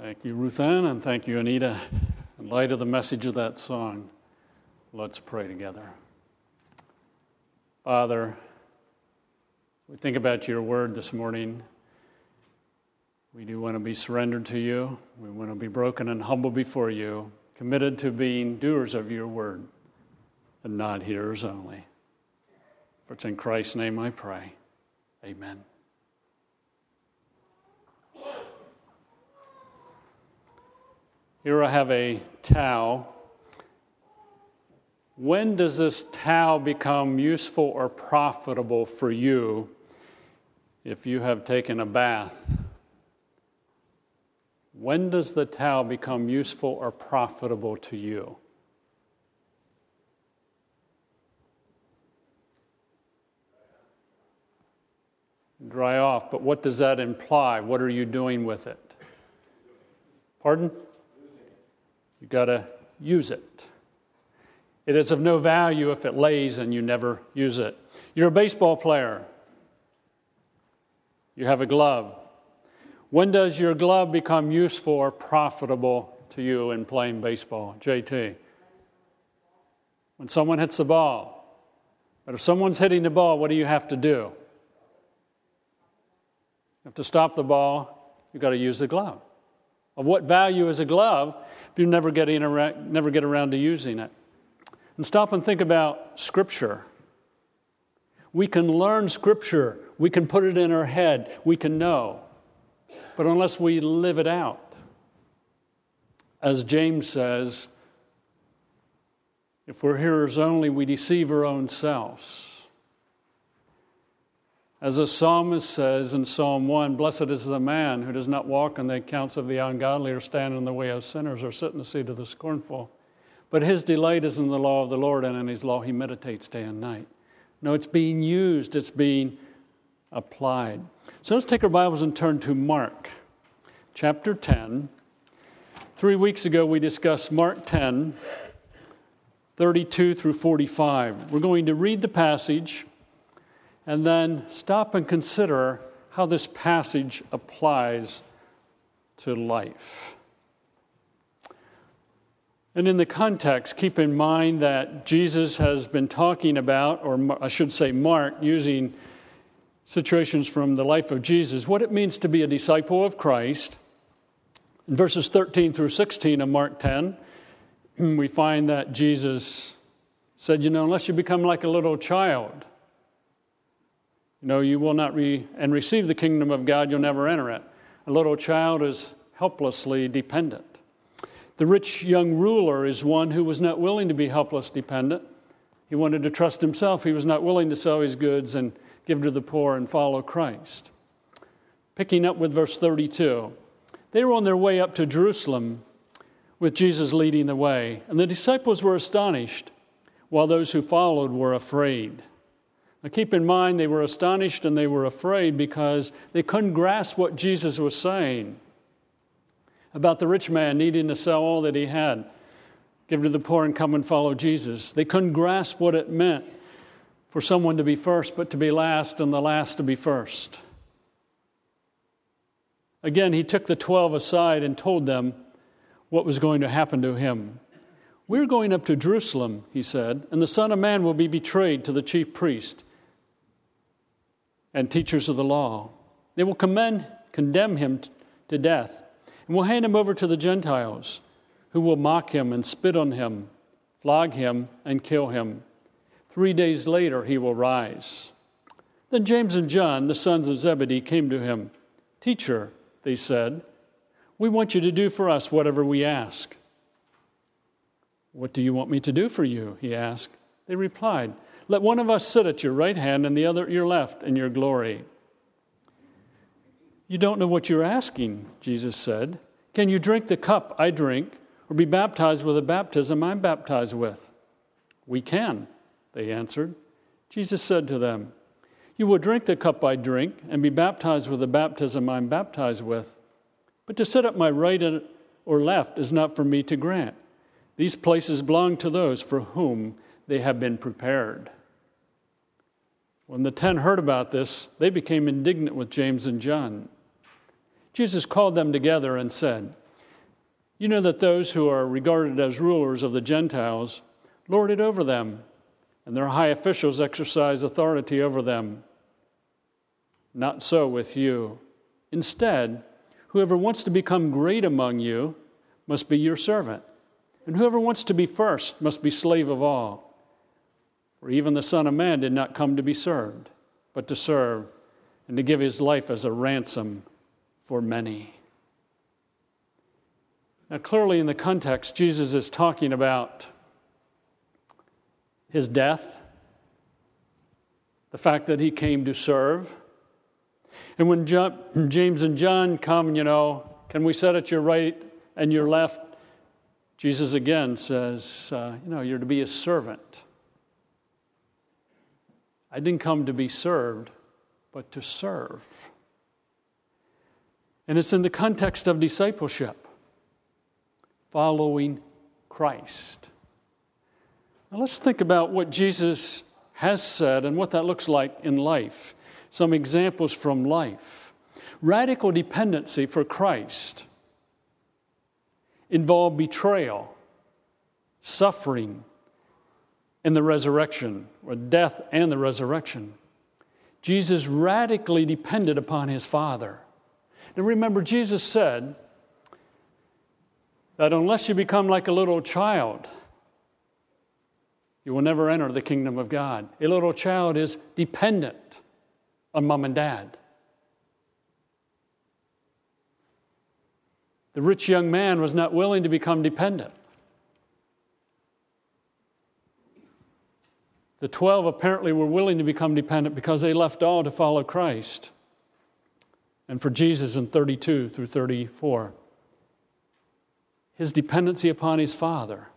Thank you, Ruth Ann, and thank you, Anita. In light of the message of that song, let's pray together. Father, we think about your word this morning. We do want to be surrendered to you. We want to be broken and humble before you, committed to being doers of your word and not hearers only. For it's in Christ's name I pray. Amen. Here I have a towel. When does this towel become useful or profitable for you if you have taken a bath? When does the towel become useful or profitable to you? Dry off, but what does that imply? What are you doing with it? Pardon? You've got to use it. It is of no value if it lays and you never use it. You're a baseball player. You have a glove. When does your glove become useful or profitable to you in playing baseball? JT. When someone hits the ball. But if someone's hitting the ball, what do you have to do? You have to stop the ball, you've got to use the glove. Of what value is a glove if you never get, around, never get around to using it? And stop and think about Scripture. We can learn Scripture, we can put it in our head, we can know. But unless we live it out, as James says, if we're hearers only, we deceive our own selves. As the psalmist says in Psalm 1 Blessed is the man who does not walk in the accounts of the ungodly, or stand in the way of sinners, or sit in the seat of the scornful. But his delight is in the law of the Lord, and in his law he meditates day and night. No, it's being used, it's being applied. So let's take our Bibles and turn to Mark chapter 10. Three weeks ago, we discussed Mark 10, 32 through 45. We're going to read the passage and then stop and consider how this passage applies to life. And in the context, keep in mind that Jesus has been talking about, or I should say, Mark, using situations from the life of Jesus, what it means to be a disciple of Christ. In verses 13 through 16 of Mark 10, we find that Jesus said, You know, unless you become like a little child, no, you will not re- and receive the kingdom of God, you'll never enter it. A little child is helplessly dependent. The rich young ruler is one who was not willing to be helpless dependent. He wanted to trust himself. He was not willing to sell his goods and give to the poor and follow Christ. Picking up with verse 32, they were on their way up to Jerusalem with Jesus leading the way, and the disciples were astonished, while those who followed were afraid. Now, keep in mind, they were astonished and they were afraid because they couldn't grasp what Jesus was saying about the rich man needing to sell all that he had, give to the poor, and come and follow Jesus. They couldn't grasp what it meant for someone to be first, but to be last, and the last to be first. Again, he took the 12 aside and told them what was going to happen to him. We're going up to Jerusalem, he said, and the Son of Man will be betrayed to the chief priest and teachers of the law. They will commend, condemn him to death and will hand him over to the Gentiles, who will mock him and spit on him, flog him, and kill him. Three days later, he will rise. Then James and John, the sons of Zebedee, came to him. Teacher, they said, we want you to do for us whatever we ask. What do you want me to do for you? He asked. They replied, let one of us sit at your right hand and the other at your left in your glory. You don't know what you're asking, Jesus said. Can you drink the cup I drink or be baptized with the baptism I'm baptized with? We can, they answered. Jesus said to them, You will drink the cup I drink and be baptized with the baptism I'm baptized with. But to sit at my right or left is not for me to grant. These places belong to those for whom they have been prepared. When the ten heard about this, they became indignant with James and John. Jesus called them together and said, You know that those who are regarded as rulers of the Gentiles lord it over them, and their high officials exercise authority over them. Not so with you. Instead, whoever wants to become great among you must be your servant, and whoever wants to be first must be slave of all. For even the Son of Man did not come to be served, but to serve, and to give his life as a ransom for many. Now, clearly, in the context, Jesus is talking about his death, the fact that he came to serve. And when James and John come, you know, can we sit at your right and your left? Jesus again says, uh, you know, you're to be a servant. I didn't come to be served, but to serve. And it's in the context of discipleship, following Christ. Now let's think about what Jesus has said and what that looks like in life. Some examples from life. Radical dependency for Christ involved betrayal, suffering, and the resurrection, or death and the resurrection. Jesus radically depended upon his Father. Now remember, Jesus said that unless you become like a little child, you will never enter the kingdom of God. A little child is dependent on mom and dad. The rich young man was not willing to become dependent. The 12 apparently were willing to become dependent because they left all to follow Christ. And for Jesus in 32 through 34, his dependency upon his Father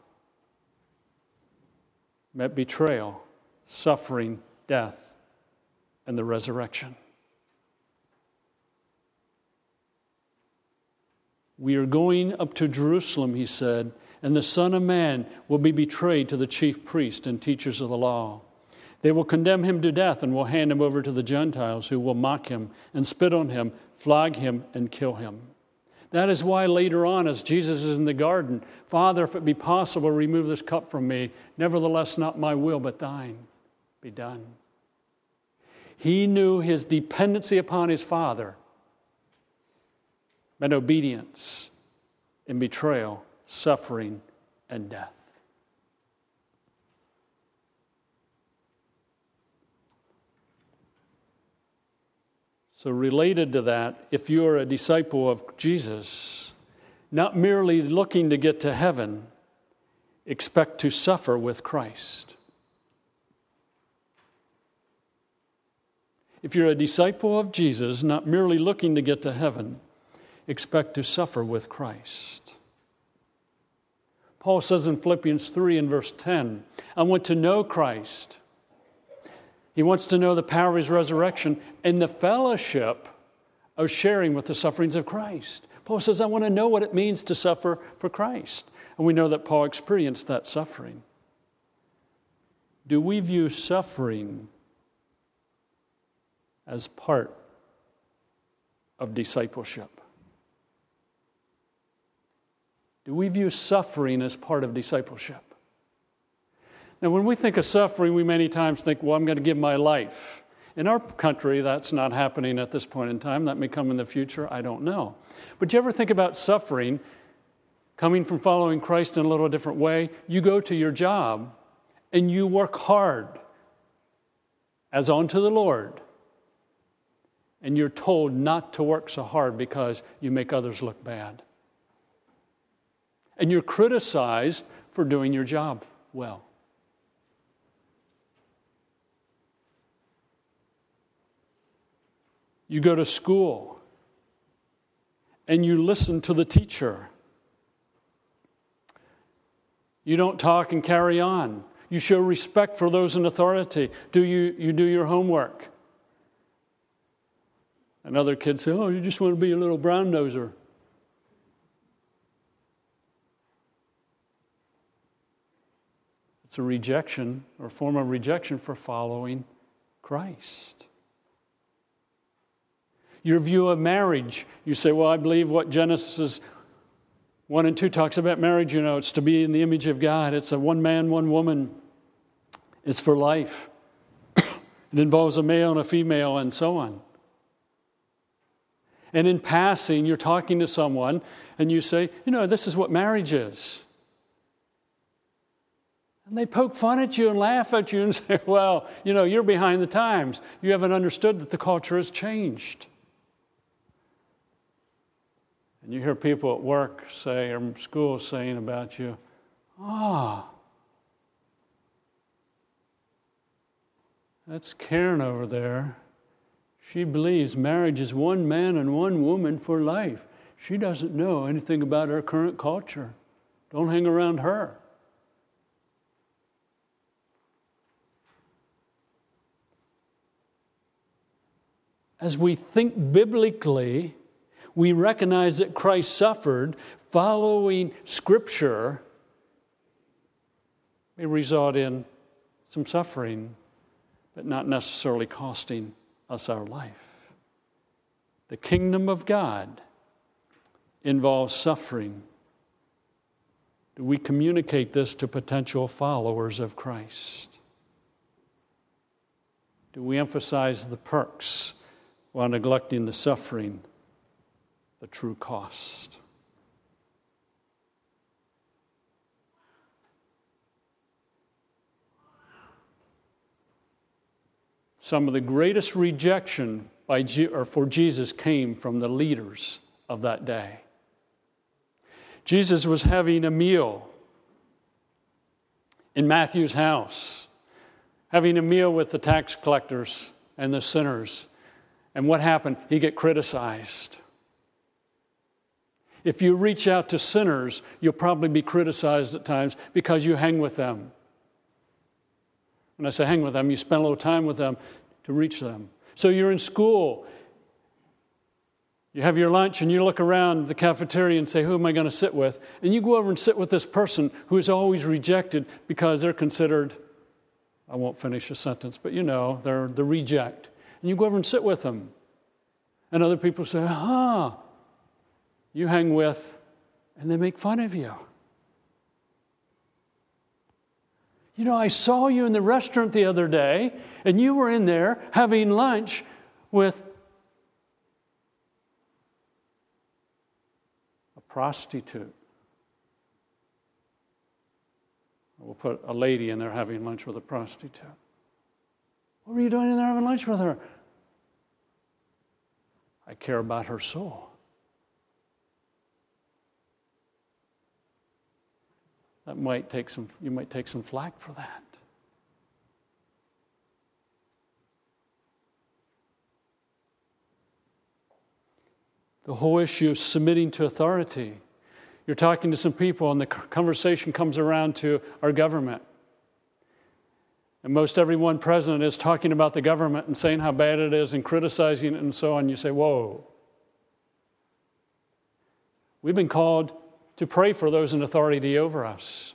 met betrayal, suffering, death, and the resurrection. We are going up to Jerusalem, he said, and the Son of Man will be betrayed to the chief priests and teachers of the law. They will condemn him to death and will hand him over to the Gentiles, who will mock him and spit on him, flog him, and kill him. That is why later on, as Jesus is in the garden, Father, if it be possible, remove this cup from me. Nevertheless, not my will, but thine be done. He knew his dependency upon his Father meant obedience in betrayal, suffering, and death. So, related to that, if you are a disciple of Jesus, not merely looking to get to heaven, expect to suffer with Christ. If you're a disciple of Jesus, not merely looking to get to heaven, expect to suffer with Christ. Paul says in Philippians 3 and verse 10, I want to know Christ he wants to know the power of his resurrection and the fellowship of sharing with the sufferings of Christ. Paul says, I want to know what it means to suffer for Christ. And we know that Paul experienced that suffering. Do we view suffering as part of discipleship? Do we view suffering as part of discipleship? Now, when we think of suffering, we many times think, well, I'm going to give my life. In our country, that's not happening at this point in time. That may come in the future. I don't know. But you ever think about suffering coming from following Christ in a little different way? You go to your job and you work hard as unto the Lord. And you're told not to work so hard because you make others look bad. And you're criticized for doing your job well. You go to school and you listen to the teacher. You don't talk and carry on. You show respect for those in authority. Do you, you do your homework? Another kid say, Oh, you just want to be a little brown noser. It's a rejection or form of rejection for following Christ your view of marriage. You say, Well, I believe what Genesis 1 and 2 talks about marriage, you know, it's to be in the image of God. It's a one man, one woman. It's for life. it involves a male and a female and so on. And in passing, you're talking to someone and you say, you know, this is what marriage is. And they poke fun at you and laugh at you and say, well, you know, you're behind the times. You haven't understood that the culture has changed. And you hear people at work say, or school saying about you, ah, oh, that's Karen over there. She believes marriage is one man and one woman for life. She doesn't know anything about our current culture. Don't hang around her. As we think biblically, we recognize that Christ suffered following Scripture may result in some suffering, but not necessarily costing us our life. The kingdom of God involves suffering. Do we communicate this to potential followers of Christ? Do we emphasize the perks while neglecting the suffering the true cost. Some of the greatest rejection by, or for Jesus came from the leaders of that day. Jesus was having a meal in Matthew's house, having a meal with the tax collectors and the sinners. And what happened? He get criticized. If you reach out to sinners, you'll probably be criticized at times because you hang with them. When I say hang with them, you spend a little time with them to reach them. So you're in school. You have your lunch and you look around the cafeteria and say, Who am I going to sit with? And you go over and sit with this person who is always rejected because they're considered, I won't finish a sentence, but you know, they're the reject. And you go over and sit with them. And other people say, Ah, you hang with, and they make fun of you. You know, I saw you in the restaurant the other day, and you were in there having lunch with a prostitute. We'll put a lady in there having lunch with a prostitute. What were you doing in there having lunch with her? I care about her soul. that might take some, you might take some flack for that. The whole issue of submitting to authority. You're talking to some people, and the conversation comes around to our government. And most everyone present is talking about the government and saying how bad it is and criticizing it and so on. You say, Whoa. We've been called to pray for those in authority over us.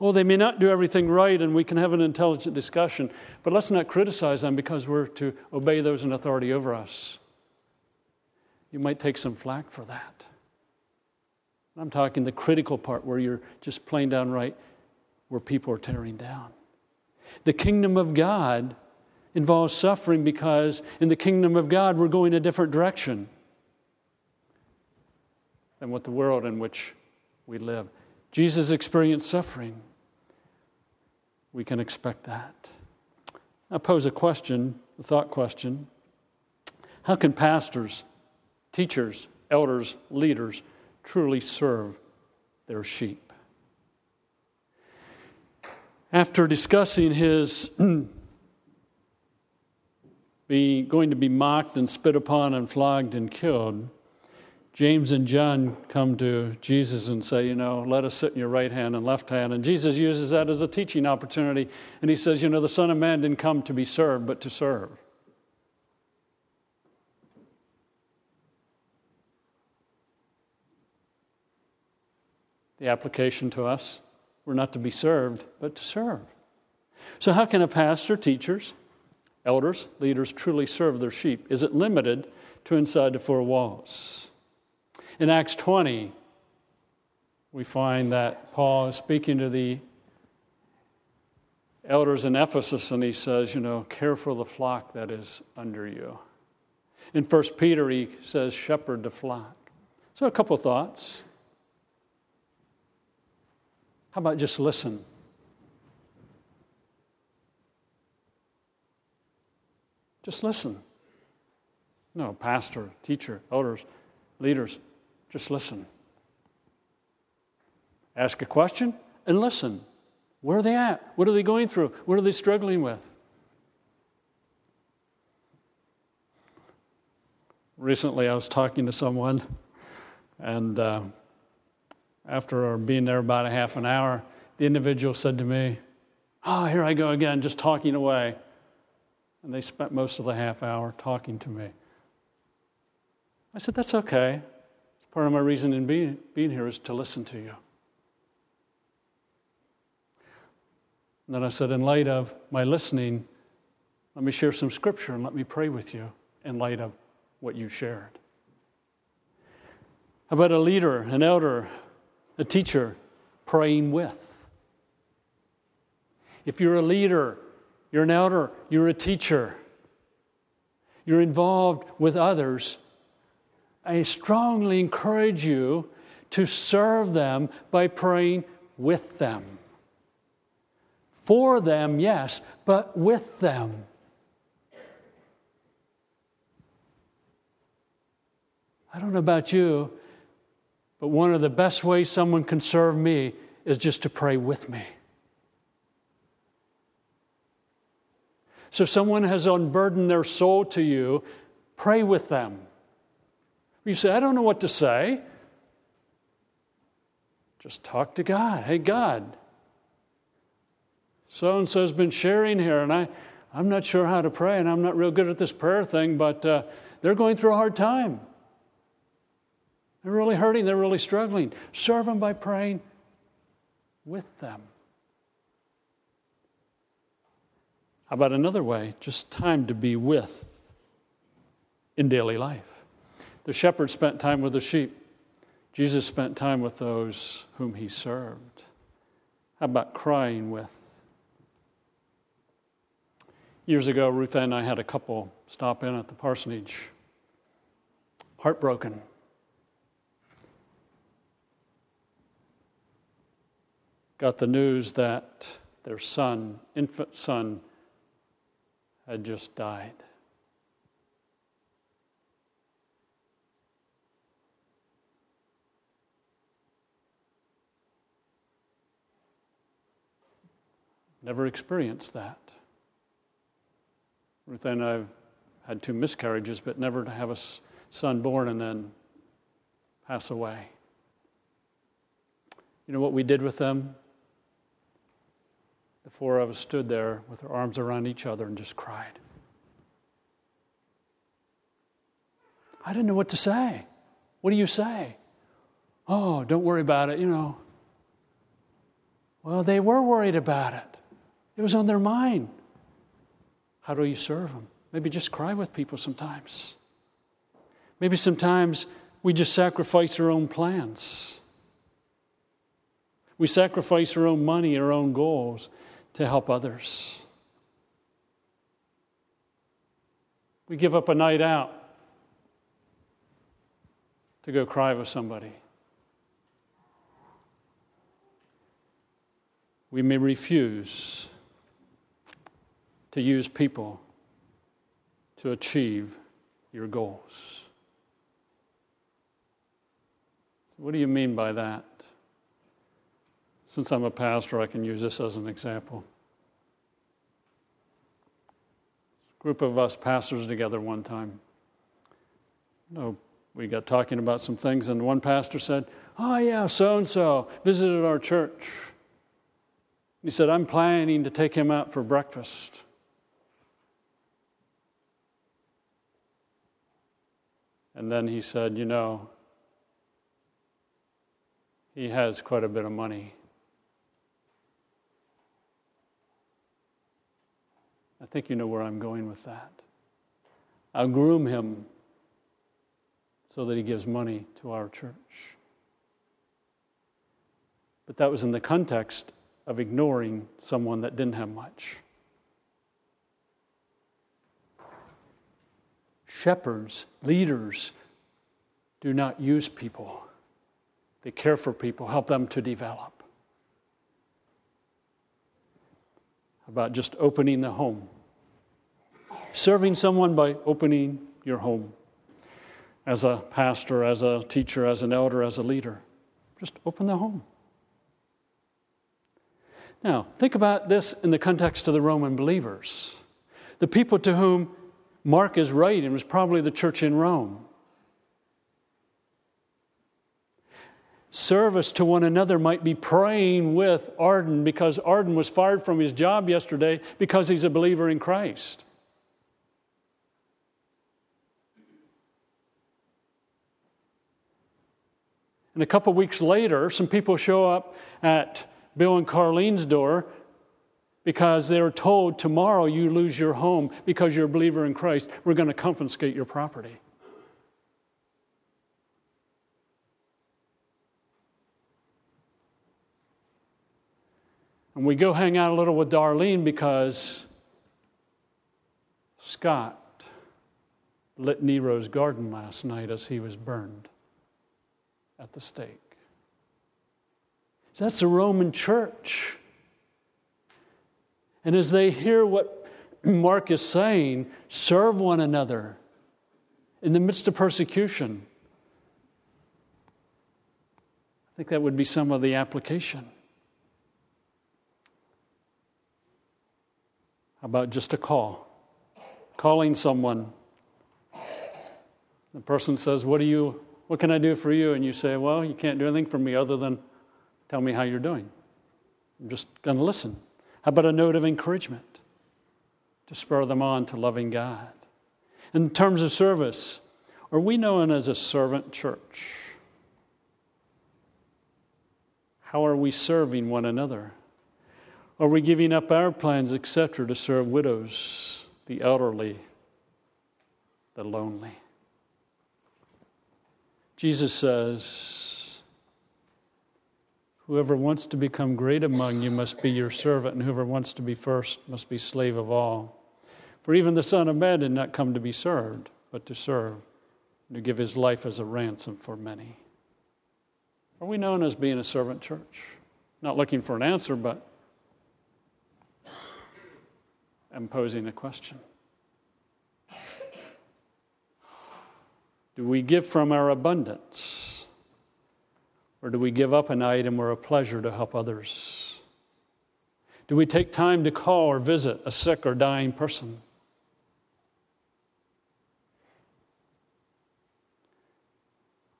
Oh, they may not do everything right, and we can have an intelligent discussion, but let's not criticize them because we're to obey those in authority over us. You might take some flack for that. I'm talking the critical part where you're just plain downright where people are tearing down. The kingdom of God involves suffering because in the kingdom of God we're going a different direction than what the world in which we live. Jesus experienced suffering. We can expect that. I pose a question, a thought question. How can pastors, teachers, elders, leaders truly serve their sheep? After discussing his being going to be mocked and spit upon and flogged and killed, James and John come to Jesus and say, You know, let us sit in your right hand and left hand. And Jesus uses that as a teaching opportunity. And he says, You know, the Son of Man didn't come to be served, but to serve. The application to us we're not to be served, but to serve. So, how can a pastor, teachers, elders, leaders truly serve their sheep? Is it limited to inside the four walls? In Acts 20, we find that Paul is speaking to the elders in Ephesus and he says, you know, care for the flock that is under you. In 1 Peter, he says, shepherd the flock. So, a couple thoughts. How about just listen? Just listen. No, pastor, teacher, elders, leaders, just listen. Ask a question and listen. Where are they at? What are they going through? What are they struggling with? Recently, I was talking to someone, and uh, after being there about a half an hour, the individual said to me, Oh, here I go again, just talking away. And they spent most of the half hour talking to me. I said, That's okay. It's part of my reason in being, being here is to listen to you. And then I said, In light of my listening, let me share some scripture and let me pray with you in light of what you shared. How about a leader, an elder, a teacher praying with? If you're a leader, you're an elder, you're a teacher, you're involved with others, I strongly encourage you to serve them by praying with them. For them, yes, but with them. I don't know about you, but one of the best ways someone can serve me is just to pray with me. So, someone has unburdened their soul to you, pray with them. You say, I don't know what to say. Just talk to God. Hey, God, so and so has been sharing here, and I, I'm not sure how to pray, and I'm not real good at this prayer thing, but uh, they're going through a hard time. They're really hurting, they're really struggling. Serve them by praying with them. How about another way? Just time to be with in daily life. The shepherd spent time with the sheep. Jesus spent time with those whom he served. How about crying with? Years ago, Ruth and I had a couple stop in at the parsonage, heartbroken got the news that their son, infant son, had just died. Never experienced that. Ruth and I had two miscarriages, but never to have a son born and then pass away. You know what we did with them? The four of us stood there with our arms around each other and just cried. I didn't know what to say. What do you say? Oh, don't worry about it, you know. Well, they were worried about it, it was on their mind. How do you serve them? Maybe just cry with people sometimes. Maybe sometimes we just sacrifice our own plans. We sacrifice our own money, our own goals to help others. We give up a night out to go cry with somebody. We may refuse to use people to achieve your goals. What do you mean by that? Since I'm a pastor, I can use this as an example. A group of us pastors together one time. You know, we got talking about some things, and one pastor said, Oh, yeah, so and so visited our church. He said, I'm planning to take him out for breakfast. And then he said, You know, he has quite a bit of money. I think you know where I'm going with that. I'll groom him so that he gives money to our church. But that was in the context of ignoring someone that didn't have much. Shepherds, leaders, do not use people. They care for people, help them to develop. About just opening the home. Serving someone by opening your home. As a pastor, as a teacher, as an elder, as a leader. Just open the home. Now, think about this in the context of the Roman believers. The people to whom Mark is writing was probably the church in Rome. Service to one another might be praying with Arden because Arden was fired from his job yesterday because he's a believer in Christ. And a couple weeks later, some people show up at Bill and Carlene's door because they're told tomorrow you lose your home because you're a believer in Christ. We're going to confiscate your property. And we go hang out a little with Darlene because Scott lit Nero's garden last night as he was burned at the stake. That's the Roman church. And as they hear what Mark is saying, serve one another in the midst of persecution. I think that would be some of the application. How about just a call? Calling someone. The person says, What are you what can I do for you? And you say, Well, you can't do anything for me other than tell me how you're doing. I'm just going to listen. How about a note of encouragement to spur them on to loving God? In terms of service, are we known as a servant church? How are we serving one another? Are we giving up our plans, etc., to serve widows, the elderly, the lonely? Jesus says, Whoever wants to become great among you must be your servant, and whoever wants to be first must be slave of all. For even the Son of Man did not come to be served, but to serve, and to give his life as a ransom for many. Are we known as being a servant church? Not looking for an answer, but I'm posing a question. Do we give from our abundance? Or do we give up an item or a pleasure to help others? Do we take time to call or visit a sick or dying person?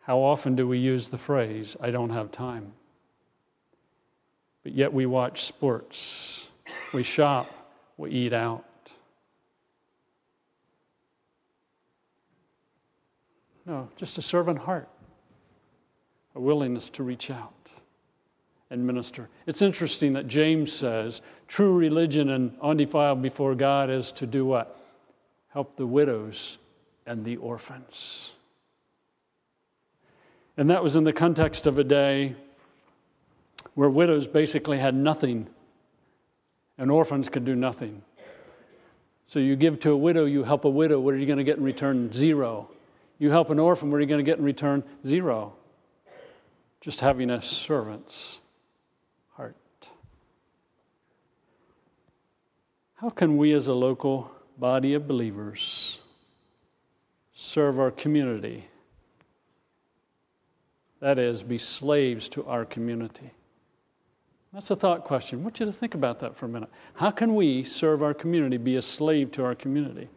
How often do we use the phrase, I don't have time? But yet we watch sports, we shop, we eat out. No, just a servant heart, a willingness to reach out and minister. It's interesting that James says true religion and undefiled before God is to do what? Help the widows and the orphans. And that was in the context of a day where widows basically had nothing and orphans could do nothing. So you give to a widow, you help a widow, what are you going to get in return? Zero. You help an orphan, what are you going to get in return? Zero. Just having a servant's heart. How can we, as a local body of believers, serve our community? That is, be slaves to our community. That's a thought question. I want you to think about that for a minute. How can we serve our community, be a slave to our community?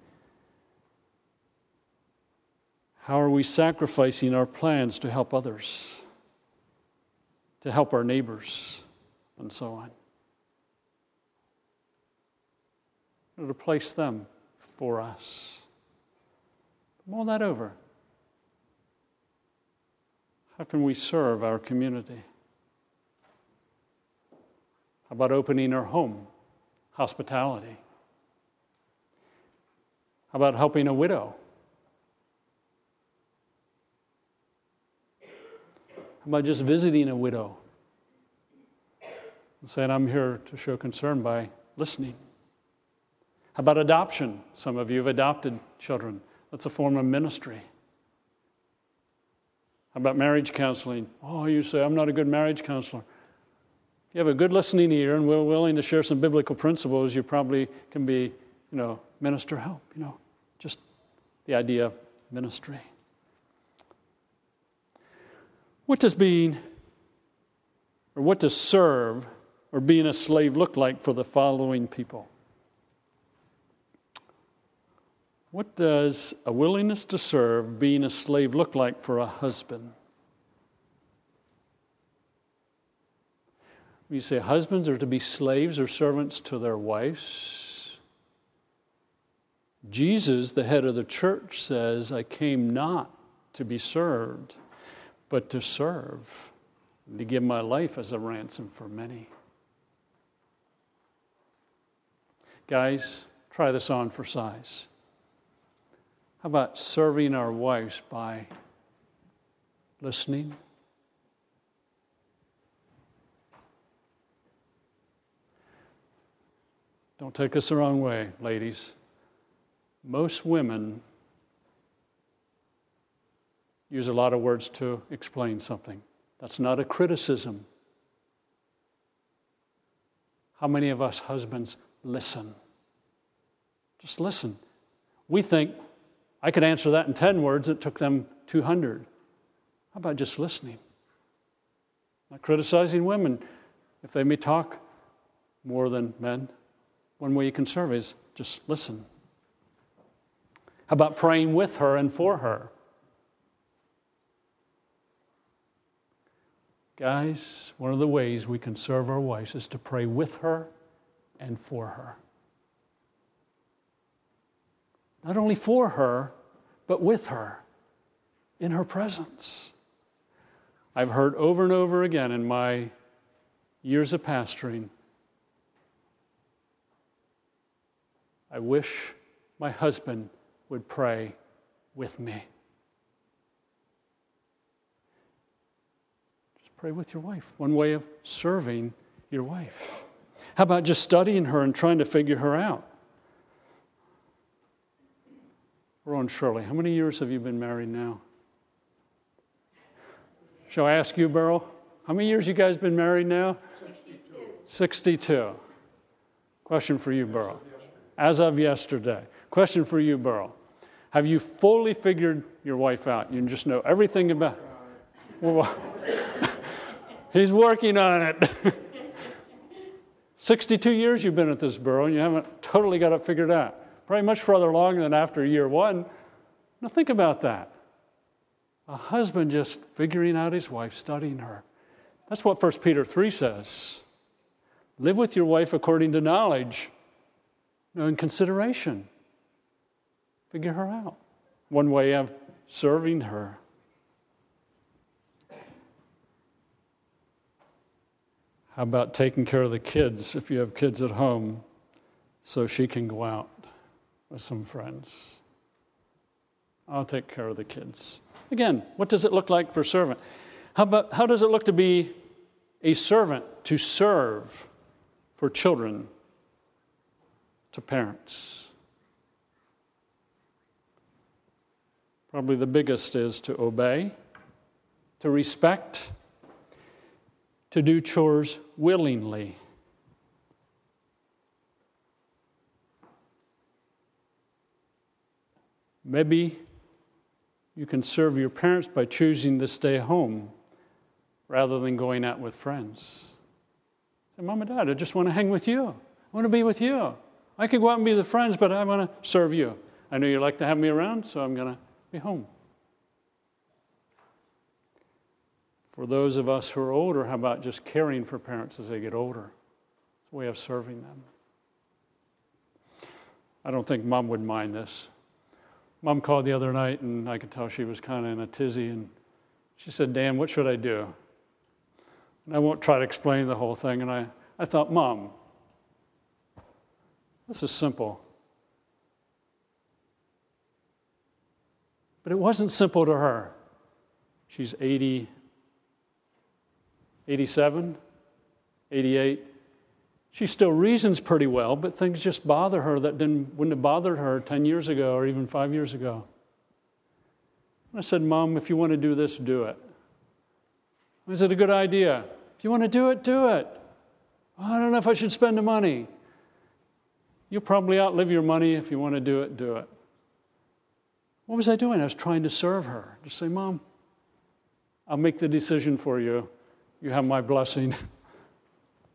How are we sacrificing our plans to help others, to help our neighbors, and so on? To place them for us. Mull that over. How can we serve our community? How about opening our home, hospitality? How about helping a widow? About just visiting a widow? and saying, I'm here to show concern by listening. How about adoption? Some of you have adopted children. That's a form of ministry. How about marriage counseling? Oh, you say, I'm not a good marriage counselor. If you have a good listening ear and we're willing to share some biblical principles, you probably can be, you know, minister help, you know, just the idea of ministry. What does being, or what does serve, or being a slave look like for the following people? What does a willingness to serve, being a slave, look like for a husband? You say husbands are to be slaves or servants to their wives. Jesus, the head of the church, says, I came not to be served, but to serve, to give my life as a ransom for many. Guys, try this on for size. How about serving our wives by listening? Don't take this the wrong way, ladies. Most women use a lot of words to explain something. That's not a criticism. How many of us husbands listen? Just listen. We think I could answer that in 10 words, it took them 200. How about just listening? Not criticizing women if they may talk more than men. One way you can serve is just listen. How about praying with her and for her? Guys, one of the ways we can serve our wives is to pray with her and for her. Not only for her, but with her, in her presence. I've heard over and over again in my years of pastoring I wish my husband would pray with me. Pray with your wife. One way of serving your wife. How about just studying her and trying to figure her out? Ron Shirley, how many years have you been married now? Shall I ask you, Beryl? How many years you guys been married now? 62. 62. Question for you, Beryl. As of yesterday. Question for you, Beryl. Have you fully figured your wife out? You just know everything about well, He's working on it. 62 years you've been at this, Beryl and you haven't totally got it figured out probably much further along than after year one. Now, think about that. A husband just figuring out his wife, studying her. That's what 1 Peter 3 says. Live with your wife according to knowledge, in consideration. Figure her out. One way of serving her. How about taking care of the kids if you have kids at home so she can go out? with some friends. I'll take care of the kids. Again, what does it look like for servant? How, about, how does it look to be a servant to serve for children to parents? Probably the biggest is to obey, to respect, to do chores willingly. Maybe you can serve your parents by choosing to stay home rather than going out with friends. Say, Mom and Dad, I just want to hang with you. I want to be with you. I could go out and be with friends, but I want to serve you. I know you like to have me around, so I'm going to be home. For those of us who are older, how about just caring for parents as they get older? It's a way of serving them. I don't think mom would mind this. Mom called the other night, and I could tell she was kind of in a tizzy, and she said, Dan, what should I do? And I won't try to explain the whole thing. And I, I thought, Mom, this is simple. But it wasn't simple to her. She's 80, 87. 88. She still reasons pretty well, but things just bother her that didn't, wouldn't have bothered her 10 years ago or even five years ago. I said, Mom, if you want to do this, do it. Is it a good idea? If you want to do it, do it. I don't know if I should spend the money. You'll probably outlive your money. If you want to do it, do it. What was I doing? I was trying to serve her. Just say, Mom, I'll make the decision for you. You have my blessing.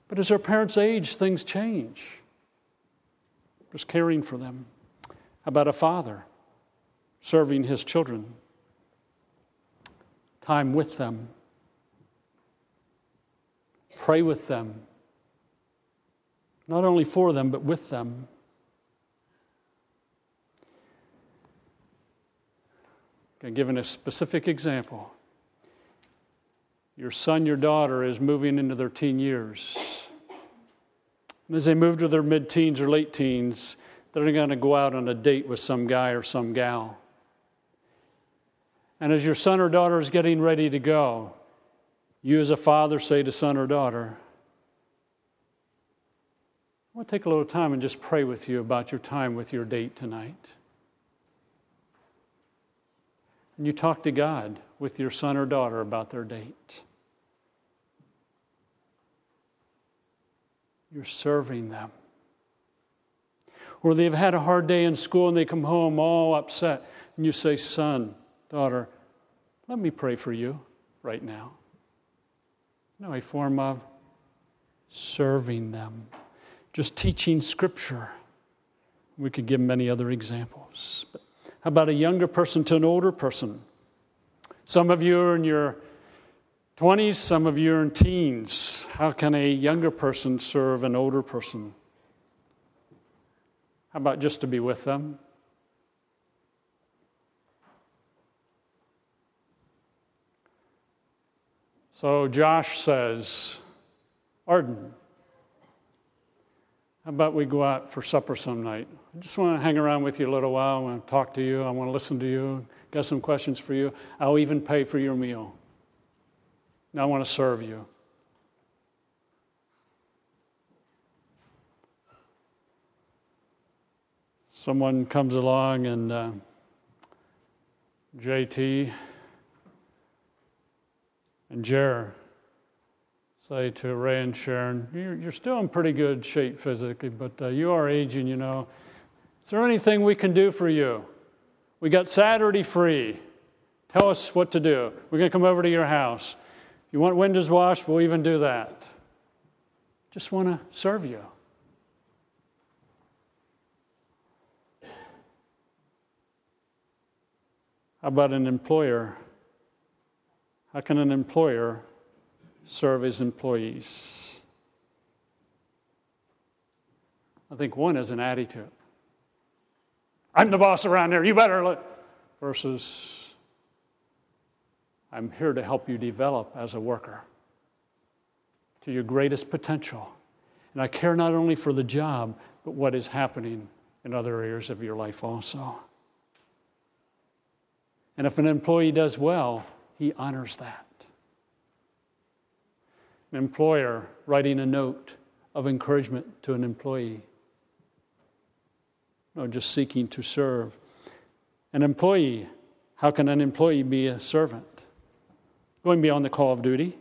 But as our parents age, things change. Just caring for them. How about a father serving his children? Time with them. Pray with them. Not only for them, but with them. I'm giving a specific example. Your son, your daughter is moving into their teen years. And as they move to their mid teens or late teens, they're going to go out on a date with some guy or some gal. And as your son or daughter is getting ready to go, you as a father say to son or daughter, I want to take a little time and just pray with you about your time with your date tonight. And you talk to God with your son or daughter about their date. You're serving them. Or they've had a hard day in school and they come home all upset, and you say, Son, daughter, let me pray for you right now. No, a form of serving them, just teaching Scripture. We could give many other examples. But how about a younger person to an older person? Some of you are in your 20s, some of you are in teens. How can a younger person serve an older person? How about just to be with them? So Josh says, Arden, how about we go out for supper some night? I just want to hang around with you a little while. I want to talk to you. I want to listen to you. Got some questions for you. I'll even pay for your meal. And I want to serve you. Someone comes along and uh, JT and Jer say to Ray and Sharon, you're, you're, still in pretty good shape physically, but uh, you are aging, you know. Is there anything we can do for you? We got Saturday free. Tell us what to do. We're going to come over to your house. If you want windows washed, we'll even do that. Just want to serve you. How about an employer? How can an employer serve his employees? I think one is an attitude. I'm the boss around here, you better look. Versus, I'm here to help you develop as a worker to your greatest potential. And I care not only for the job, but what is happening in other areas of your life also. And if an employee does well, he honors that. An employer writing a note of encouragement to an employee no, just seeking to serve. An employee, how can an employee be a servant? Going beyond the call of duty.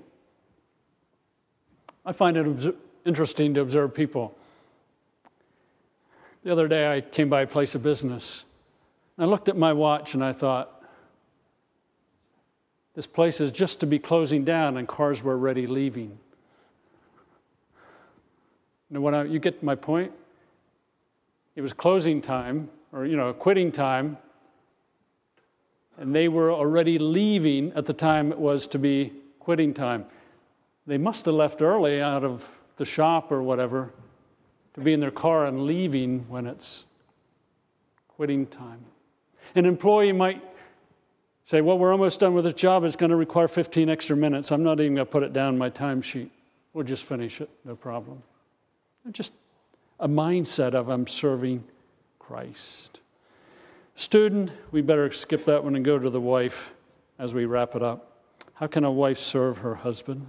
I find it interesting to observe people. The other day I came by a place of business. I looked at my watch and I thought, this place is just to be closing down and cars were already leaving. You, know, I, you get my point? It was closing time, or, you know, quitting time, and they were already leaving at the time it was to be quitting time. They must have left early out of the shop or whatever to be in their car and leaving when it's quitting time. An employee might say, Well, we're almost done with this job. It's going to require 15 extra minutes. I'm not even going to put it down my timesheet. We'll just finish it, no problem. Just a mindset of I'm serving Christ. Student, we better skip that one and go to the wife as we wrap it up. How can a wife serve her husband?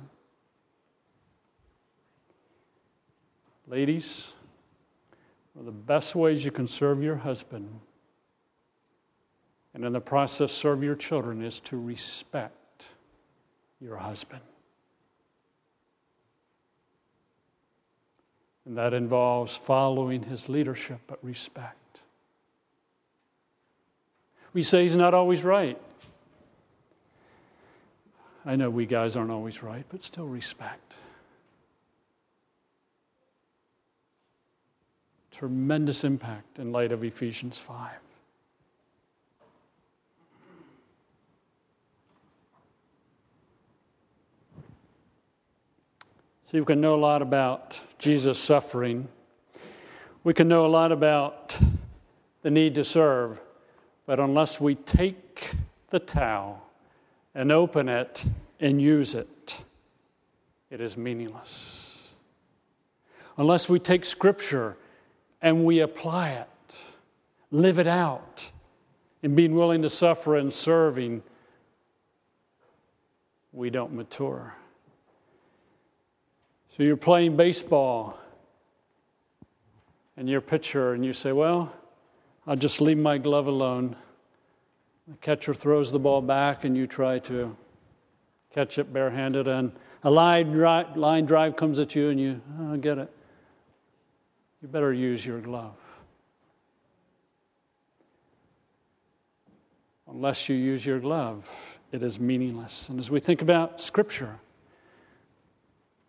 Ladies, one of the best ways you can serve your husband and in the process serve your children is to respect your husband. And that involves following his leadership, but respect. We say he's not always right. I know we guys aren't always right, but still respect. Tremendous impact in light of Ephesians 5. See, we can know a lot about Jesus' suffering. We can know a lot about the need to serve, but unless we take the towel and open it and use it, it is meaningless. Unless we take Scripture and we apply it, live it out, in being willing to suffer and serving, we don't mature. So you're playing baseball and your pitcher, and you say, Well, I'll just leave my glove alone. The catcher throws the ball back, and you try to catch it barehanded, and a line drive, line drive comes at you, and you oh, get it. You better use your glove. Unless you use your glove, it is meaningless. And as we think about Scripture,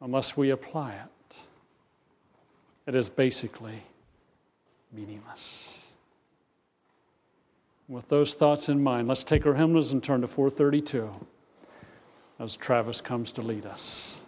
unless we apply it, it is basically meaningless. With those thoughts in mind, let's take our hymnals and turn to 432 as Travis comes to lead us.